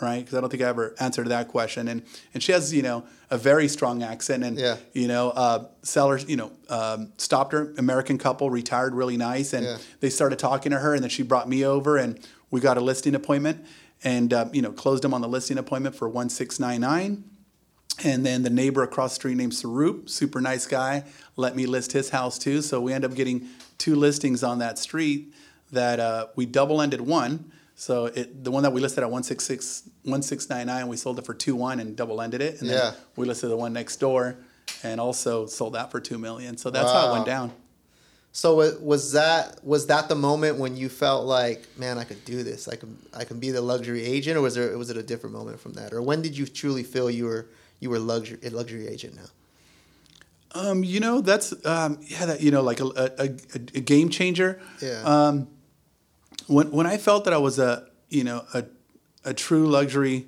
right? Because I don't think I ever answered that question. And and she has you know a very strong accent, and Yeah. you know uh, sellers you know um, stopped her, American couple, retired really nice, and Yeah. they started talking to her, and then she brought me over, and we got a listing appointment, and uh, you know closed them on the listing appointment for one six nine nine. And then the neighbor across the street named Sarup, super nice guy, let me list his house too. So we end up getting two listings on that street that uh, we double ended one. So it, the one that we listed at 166, 1699, we sold it for 2-1 and double ended it. And Yeah. then we listed the one next door and also sold that for 2 million. So that's how it went down. So was that was that the moment when you felt like, man, I could do this. I can I can be the luxury agent, or was there was it a different moment from that, or when did you truly feel you were you were luxury a luxury agent now? Um, you know, that's, um, yeah, that, you know, like a, a, a, a game changer. Yeah. Um, when when I felt that I was a you know a a true luxury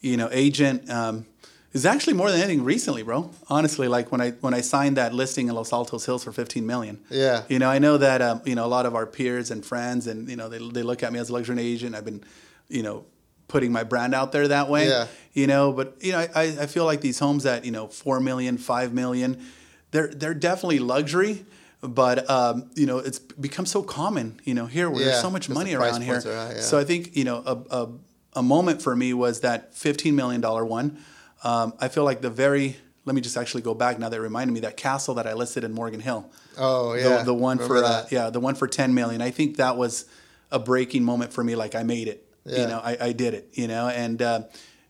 you know agent um, is actually more than anything recently, bro. Honestly, like when I when I signed that listing in Los Altos Hills for 15 million. Yeah. You know, I know that um, you know a lot of our peers and friends, and you know they they look at me as a luxury agent. I've been, you know, putting my brand out there that way. Yeah. You know, but you know, I, I feel like these homes at you know four million, five million, they're they're definitely luxury. But um, you know, it's become so common. You know, here where Yeah, there's so much money the around here. yeah. So I think you know a, a, a moment for me was that fifteen million dollar one. Um, I feel like the very let me just actually go back now that reminded me that castle that I listed in Morgan Hill. Oh The- yeah, the, one Remember for that. yeah the one for ten million. I think that was a breaking moment for me. Like I made it. Yeah. You know, I, I did it. You know, and uh,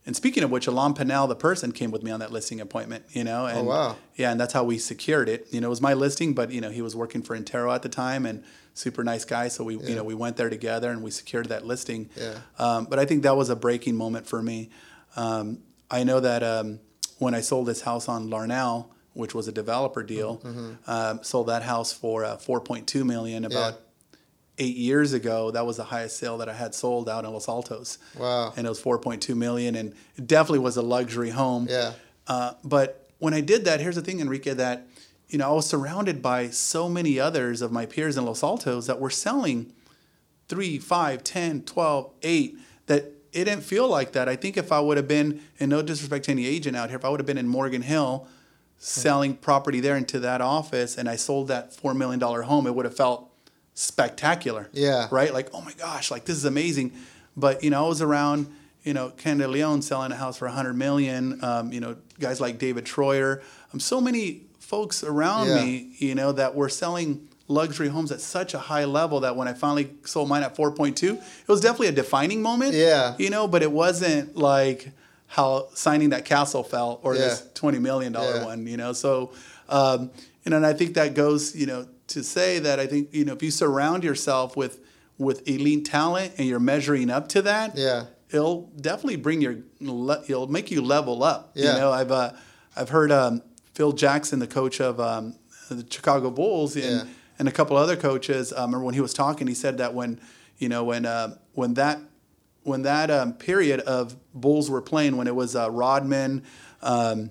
and speaking of which, Alain Pinel, the person, came with me on that listing appointment. You know, and Oh, wow. yeah, and that's how we secured it. You know, it was my listing, but you know, he was working for Intero at the time and super nice guy. So we, Yeah. you know, we went there together and we secured that listing. Yeah. Um, but I think that was a breaking moment for me. Um, I know that um, when I sold this house on Larnell, which was a developer deal, Mm-hmm. um, sold that house for uh, 4.2 million about eight years ago. That was the highest sale that I had sold out in Los Altos Wow. and it was 4.2 million and it definitely was a luxury home Yeah. uh, but when i did that here's the thing enrique that you know i was surrounded by so many others of my peers in los altos that were selling 3 5 10 12 8 that it didn't feel like that i think if i would have been and no disrespect to any agent out here if i would have been in morgan hill selling property there into that office and i sold that $4 million home it would have felt spectacular Yeah. right? Like, oh my gosh, like this is amazing. But you know, I was around, you know, Canada Leon selling a house for 100 million. Um, you know, guys like David Troyer. Um, so many folks around Yeah. me, you know, that were selling luxury homes at such a high level that when I finally sold mine at 4.2, it was definitely a defining moment. Yeah. You know, but it wasn't like how signing that castle felt or this 20 million dollar Yeah. one. You know, so um, you know, and I think that goes, you know, to say that I think you know if you surround yourself with with elite talent and you're measuring up to that, Yeah. it'll definitely bring your it'll make you level up. Yeah. You know, I've uh, I've heard um, Phil Jackson, the coach of um, the Chicago Bulls, and Yeah. and a couple other coaches. Um, remember when he was talking, he said that when you know when uh, when that when that um, period of Bulls were playing, when it was uh, Rodman. Um,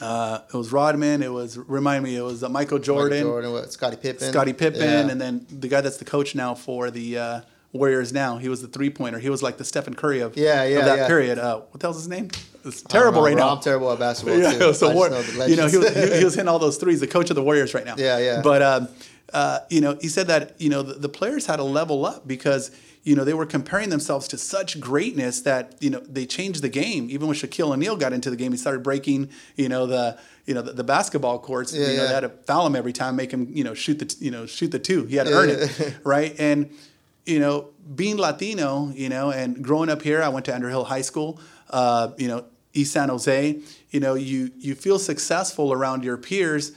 uh, it was Rodman. It was remind me. It was uh, Michael Jordan. Michael Jordan, what, Scottie Pippen. Scottie Pippen, Yeah. and then the guy that's the coach now for the uh, Warriors now. He was the three pointer. He was like the Stephen Curry of, Yeah, yeah, of that yeah. period. Uh, what the hell's his name? It's terrible right now. I'm terrible at basketball Yeah, too. so War- know you know, he was, he, he was hitting all those threes. The coach of the Warriors right now. Yeah, yeah. But um, uh, you know, he said that you know the, the players had to level up because you know they were comparing themselves to such greatness that you know they changed the game. Even when Shaquille O'Neal got into the game, he started breaking you know the you know the, the basketball courts. Yeah, you know, yeah. they had to foul him every time, make him you know shoot the you know shoot the two. He had to Yeah, earn it, right? And you know, being Latino, you know, and growing up here, I went to Andrew Hill High School, uh, you know, East San Jose. You know, you you feel successful around your peers.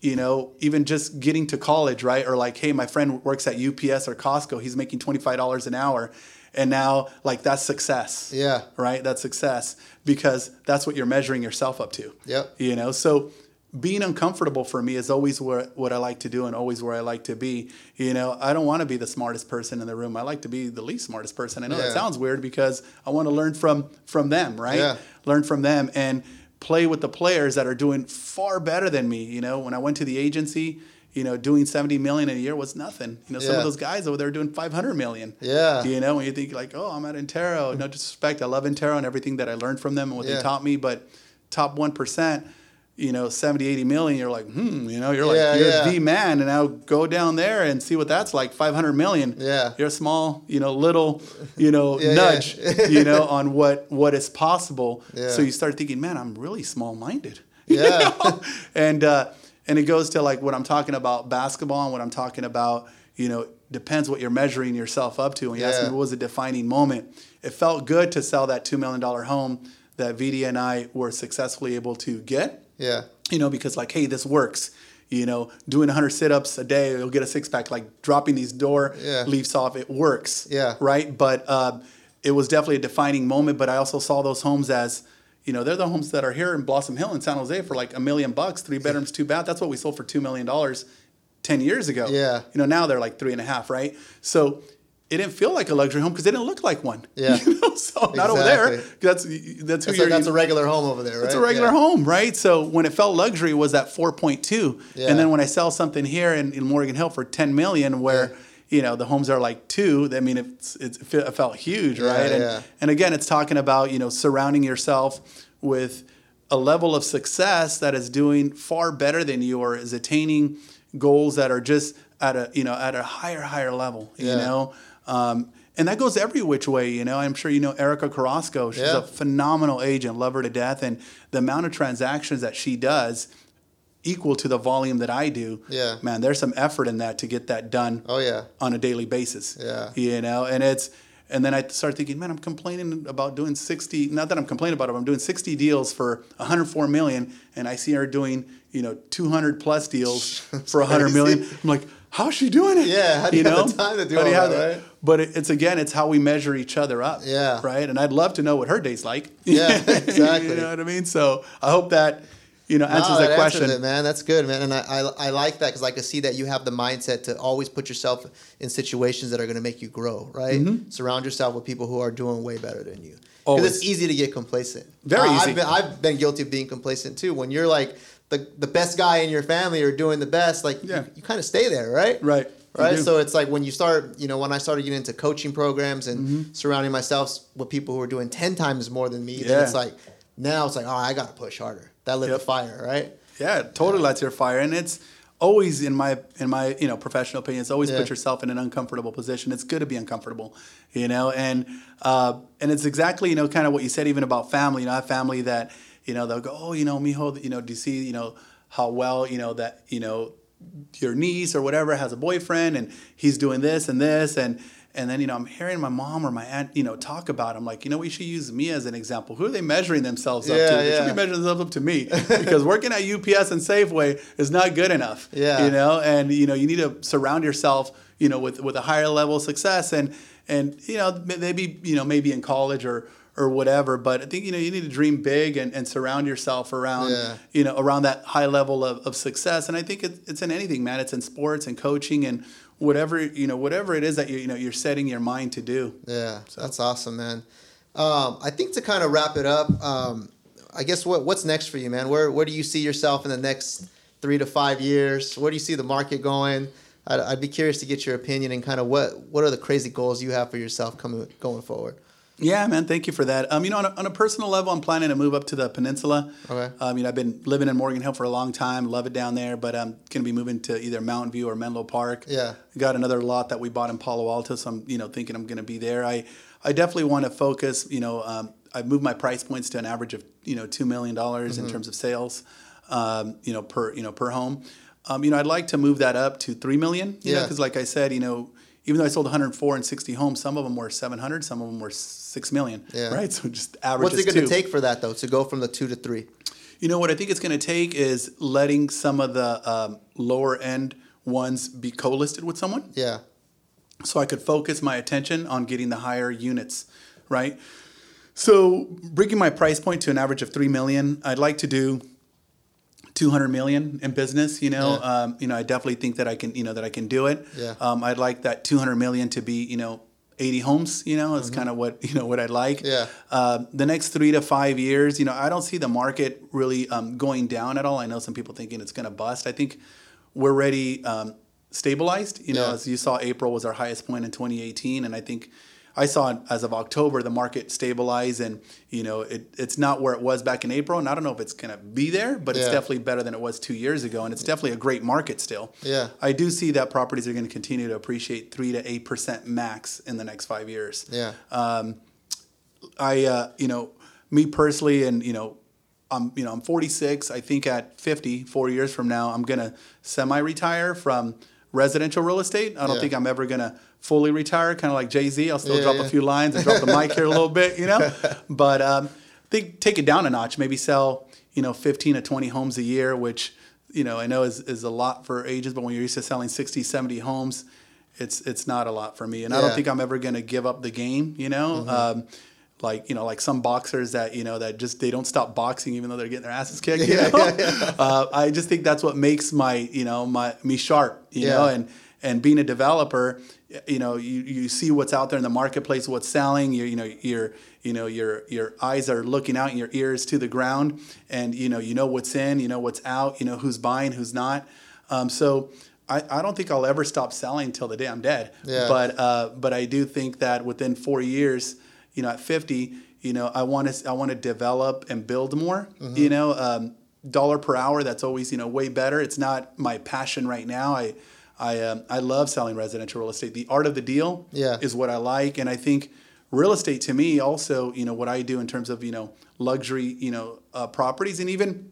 You know, even just getting to college, right? Or like, hey, my friend works at UPS or Costco. He's making twenty five dollars an hour, and now like that's success. Yeah. Right. That's success because that's what you're measuring yourself up to. Yep. You know, so being uncomfortable for me is always where, what I like to do and always where I like to be. You know, I don't want to be the smartest person in the room. I like to be the least smartest person. I know Yeah. that sounds weird because I want to learn from from them, right? Yeah. Learn from them and play with the players that are doing far better than me. You know, when I went to the agency, you know, doing 70 million a year was nothing. You know, some Yeah. of those guys over there doing 500 million. Yeah. You know, when you think like, oh, I'm at Intero. No disrespect, I love Intero and everything that I learned from them and what Yeah. they taught me. But top one percent, you know, 70, 80 million, you're like, hmm, you know, you're like Yeah, you're yeah. the man, and now go down there and see what that's like. 500 million. Yeah. You're a small, you know, little, you know, Yeah, nudge, you know, on what what is possible. Yeah. So you start thinking, man, I'm really small minded. Yeah. and uh, and it goes to like what I'm talking about basketball and what I'm talking about. You know, depends what you're measuring yourself up to. And you asked me what was a defining moment. It felt good to sell that two million dollar home that Vidi and I were successfully able to get. Yeah. You know, because like, hey, this works. You know, doing 100 sit-ups a day, you'll get a six pack. Like dropping these door Yeah. leaves off, it works. Yeah. Right. But um, it was definitely a defining moment. But I also saw those homes as, you know, they're the homes that are here in Blossom Hill in San Jose for like a million bucks, three bedrooms, two bath. That's what we sold for two million dollars ten years ago. Yeah. You know, now they're like three and a half, right? So it didn't feel like a luxury home because it didn't look like one. Yeah. You know? So not over there. Exactly. That's that's who That's that's a regular home over there, right? It's a regular Yeah. home, right? So when it felt luxury, was at 4.2, Yeah. and then when I sell something here in, in Morgan Hill for 10 million, where Yeah. you know the homes are like two, I mean it's, it's it felt huge, right? And, yeah. and again, it's talking about you know surrounding yourself with a level of success that is doing far better than you, or is attaining goals that are just at a you know at a higher higher level, you know. Um, and that goes every which way, you know. I'm sure you know Erica Carrasco. She's Yeah. a phenomenal agent, love her to death, and the amount of transactions that she does equal to the volume that I do. Yeah. man, there's some effort in that to get that done Oh yeah. on a daily basis. Yeah. you know, and it's and then I start thinking, man, I'm complaining about doing 60. Not that I'm complaining about it, but I'm doing 60 deals for 104 million, and I see her doing you know 200 plus deals for 100 million. I'm like. How's she doing it? Yeah, how do you have the time to do all have that, right? But it, it's again, it's how we measure each other up. Yeah. Right. And I'd love to know what her day's like. Yeah, exactly. you know what I mean? So I hope that you know answers No, that that question. Answers it, man. That's good, man. And I, I, I like that because I can see that you have the mindset to always put yourself in situations that are going to make you grow, right? Surround yourself with people who are doing way better than you. Because Mm-hmm. It's easy to get complacent. Very I- easy. I've been, I've been guilty of being complacent too. When you're like the, the best guy in your family or doing the best, like Yeah. you, you kind of stay there, right? Right. Right. So it's like when you start, you know, when I started getting into coaching programs and Mm-hmm. surrounding myself with people who are doing 10 times more than me, then Yeah. it's like, now it's like, oh, I got to push harder. That lit Yep. the fire, right? Yeah, it totally lights your fire, and it's always in my in my you know professional opinion. It's always Yeah. put yourself in an uncomfortable position. It's good to be uncomfortable, you know, and uh, and it's exactly you know kind of what you said even about family. You know, I have family that you know they'll go, oh, you know, mijo, you know, do you see you know how well you know that you know your niece or whatever has a boyfriend and he's doing this and this and and then you know I'm hearing my mom or my aunt you know talk about. It. I'm like, you know, we should use me as an example. Who are they measuring themselves up Yeah, to? They should be measuring themselves up to me because working at UPS and Safeway is not good enough. Yeah. you know, and you know you need to surround yourself you know with with a higher level of success and and you know maybe you know maybe in college or or whatever but i think you know you need to dream big and, and surround yourself around Yeah. you know around that high level of, of success and i think it, it's in anything man it's in sports and coaching and whatever you know whatever it is that you, you know you're setting your mind to do Yeah, so. that's awesome, man. Um, I think to kind of wrap it up, um, I guess what what's next for you, man? Where where do you see yourself in the next three to five years? Where do you see the market going? I'd, I'd be curious to get your opinion and kind of what what are the crazy goals you have for yourself coming going forward. Yeah, man. Thank you for that. Um, you know, on a, on a personal level, I'm planning to move up to the peninsula. Okay. Um, you know, I've been living in Morgan Hill for a long time. Love it down there, but I'm going to be moving to either Mountain View or Menlo Park. Yeah. Got another lot that we bought in Palo Alto, so I'm you know thinking I'm going to be there. I I definitely want to focus. You know, um, I've moved my price points to an average of you know two million dollars Mm-hmm. in terms of sales. Um, you know, per you know per home. Um, you know, I'd like to move that up to three million. You Yeah. because like I said, you know. Even though I sold 104 and 60 homes, some of them were 700, some of them were six million. Yeah. Right. So just average. What's it going to take for that though to go from the two to three? You know what I think it's going to take is letting some of the um, lower end ones be co-listed with someone, Yeah, so I could focus my attention on getting the higher units, right? So bringing my price point to an average of three million, I'd like to do. 200 million in business you know Yeah. um, you know i definitely think that i can you know that i can do it Yeah. um, i'd like that 200 million to be you know 80 homes you know is kind of what you know what i'd like Mm-hmm. Yeah. uh, the next three to five years, you know, I don't see the market really um, going down at all. I know some people thinking it's going to bust. I think we're ready um, stabilized. You know, Yeah. as you saw, April was our highest point in 2018, and I think I saw as of October the market stabilize, and you know, it, it's not where it was back in April, and I don't know if it's gonna be there, but it's definitely better than it was two years ago, and it's definitely a great market still. Yeah. I do see that properties are going to continue to appreciate three to eight percent max in the next five years. Yeah. I, uh, you know, me personally, and you know, I'm, you know, I'm 46. I think at 50, four years from now, I'm gonna semi-retire from residential real estate. I don't Yeah. think I'm ever gonna fully retire, kind of like Jay Z. I'll still Yeah, drop yeah. a few lines and drop the mic here a little bit, you know. But um, think take it down a notch. Maybe sell, you know, 15 to 20 homes a year, which you know I know is, is a lot for ages. But when you're used to selling 60, 70 homes, it's it's not a lot for me. And I don't think I'm ever gonna give up the game, you know. Um, like you know, like some boxers that you know that just they don't stop boxing even though they're getting their asses kicked. You Yeah, know? yeah, yeah. Uh, I just think that's what makes my you know my me sharp. You Yeah. know, and and being a developer, you know, you, you see what's out there in the marketplace, what's selling. You you know your you know your your eyes are looking out and your ears to the ground, and you know you know what's in, you know what's out, you know who's buying, who's not. Um, so. I, I don't think I'll ever stop selling till the day I'm dead. Yeah. But uh, but I do think that within four years, you know, at 50, you know, I want to I want to develop and build more. Mm-hmm. You know, um, dollar per hour. That's always you know way better. It's not my passion right now. I I um, I love selling residential real estate. The art of the deal Yeah. is what I like, and I think real estate to me also you know what I do in terms of you know luxury you know uh, properties and even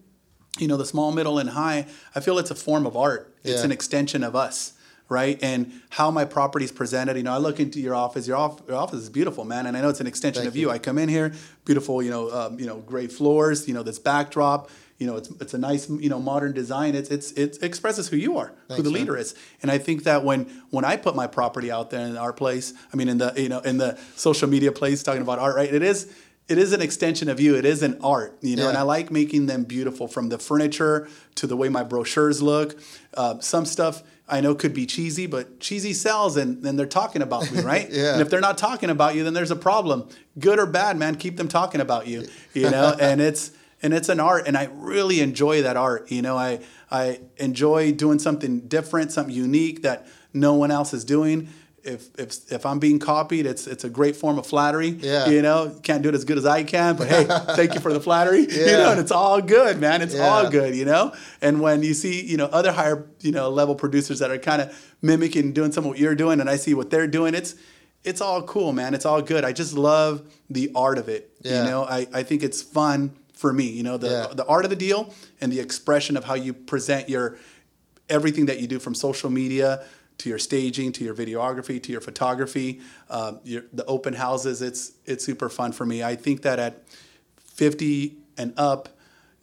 you know the small middle and high i feel it's a form of art it's an extension of us right and how my property is presented you know i look into your office your, off, your office is beautiful man and i know it's an extension Thank of you. i come in here beautiful you know um, you know great floors you know this backdrop you know it's, it's a nice you know modern design it's, it's it expresses who you are who Thanks, the man. leader is and i think that when when i put my property out there in our place i mean in the you know in the social media place talking about art right it is it is an extension of you it is an art you know and i like making them beautiful from the furniture to the way my brochures look. Uh, some stuff I know could be cheesy, but cheesy sells and then they're talking about me, right? Yeah. And if they're not talking about you, then there's a problem. Good or bad, man, keep them talking about you, you know? and it's and it's an art and I really enjoy that art. You know, I I enjoy doing something different, something unique that no one else is doing. If, if, if I'm being copied, it's it's a great form of flattery. Yeah. You know, can't do it as good as I can, but hey, thank you for the flattery. yeah. You know, and it's all good, man. It's Yeah. all good, you know. And when you see, you know, other higher, you know, level producers that are kind of mimicking, doing some of what you're doing, and I see what they're doing, it's it's all cool, man. It's all good. I just love the art of it. Yeah. You know, I, I think it's fun for me. You know, the Yeah. the art of the deal and the expression of how you present your everything that you do from social media to your staging to your videography to your photography um, your, the open houses it's it's super fun for me i think that at 50 and up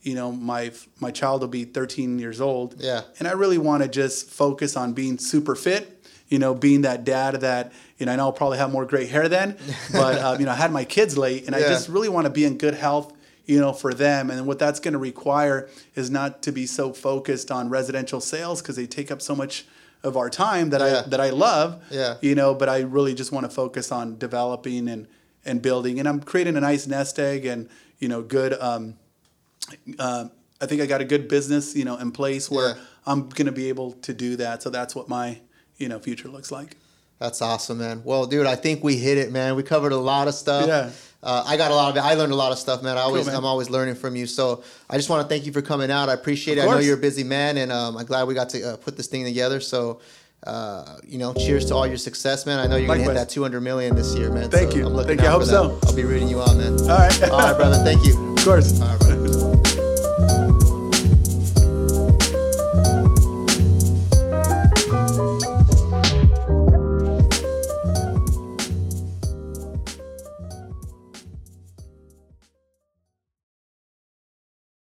you know my my child will be 13 years old Yeah. and i really want to just focus on being super fit you know being that dad that you know i know i'll probably have more gray hair then but um, you know i had my kids late and i just really want to be in good health you know for them and what that's going to require is not to be so focused on residential sales because they take up so much of our time that Yeah. i that i love Yeah. you know but i really just want to focus on developing and and building and i'm creating a nice nest egg and you know good um, um, i think i got a good business you know in place where Yeah. i'm going to be able to do that so that's what my you know future looks like That's awesome, man. Well, dude, I think we hit it, man. We covered a lot of stuff. Yeah. Uh, I got a lot of it. I learned a lot of stuff, man. I always, man. I'm always learning from you. So I just want to thank you for coming out. I appreciate it. I know you're a busy man, and um, I'm glad we got to uh, put this thing together. So, uh, you know, cheers to all your success, man. I know you're gonna hit that 200 million this year, man. Thank So you. I'm looking Thank you. I hope so. I'll be reading you on, man. all right All right, brother. Thank you. of course All right.